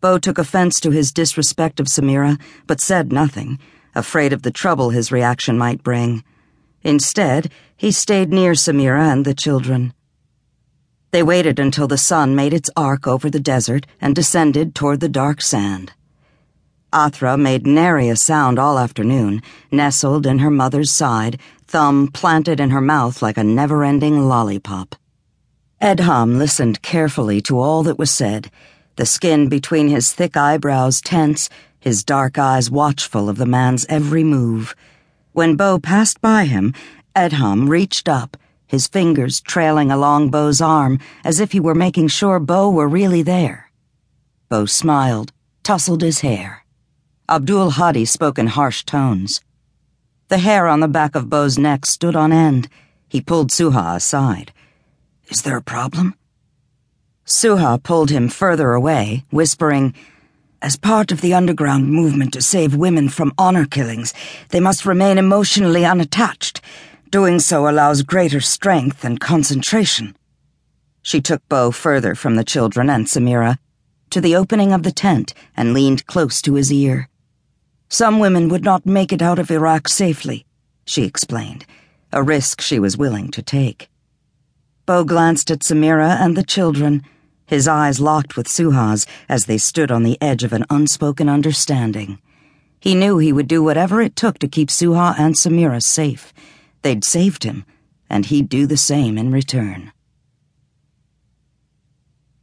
Beau took offense to his disrespect of Samira, but said nothing, afraid of the trouble his reaction might bring. Instead, he stayed near Samira and the children. They waited until the sun made its arc over the desert and descended toward the dark sand. Athra made nary a sound all afternoon, nestled in her mother's side, thumb planted in her mouth like a never ending lollipop. Edham listened carefully to all that was said, the skin between his thick eyebrows tense, his dark eyes watchful of the man's every move. When Beau passed by him, Edham reached up, his fingers trailing along Beau's arm as if he were making sure Beau were really there. Beau smiled, tousled his hair. Abdul Hadi spoke in harsh tones. The hair on the back of Beau's neck stood on end. He pulled Suha aside. Is there a problem? Suha pulled him further away, whispering, As part of the underground movement to save women from honor killings, they must remain emotionally unattached. Doing so allows greater strength and concentration. She took Beau further from the children and Samira, to the opening of the tent, and leaned close to his ear. Some women would not make it out of Iraq safely, she explained, a risk she was willing to take. Beau glanced at Samira and the children, his eyes locked with Suha's as they stood on the edge of an unspoken understanding. He knew he would do whatever it took to keep Suha and Samira safe. They'd saved him, and he'd do the same in return.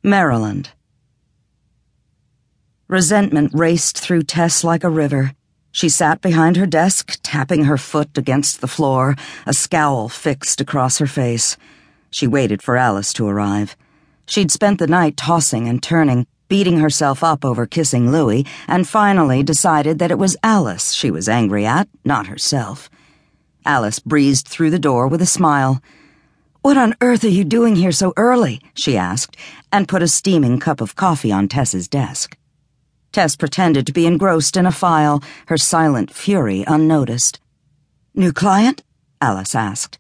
Maryland. Resentment raced through Tess like a river. She sat behind her desk, tapping her foot against the floor, a scowl fixed across her face. She waited for Alice to arrive. She'd spent the night tossing and turning, beating herself up over kissing Louis, and finally decided that it was Alice she was angry at, not herself. Alice breezed through the door with a smile. What on earth are you doing here so early? she asked, and put a steaming cup of coffee on Tess's desk. Tess pretended to be engrossed in a file, her silent fury unnoticed. New client? Alice asked.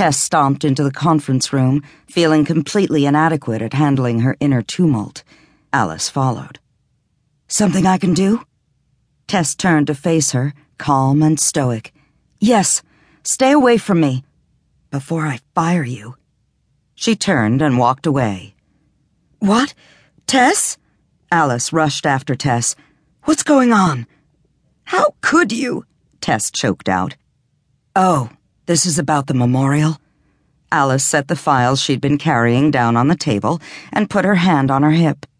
Tess stomped into the conference room, feeling completely inadequate at handling her inner tumult. Alice followed. Something I can do? Tess turned to face her, calm and stoic. Yes, stay away from me. Before I fire you. She turned and walked away. What? Tess? Alice rushed after Tess. What's going on? How could you? Tess choked out. Oh, this is about the memorial? Alice set the files she'd been carrying down on the table and put her hand on her hip.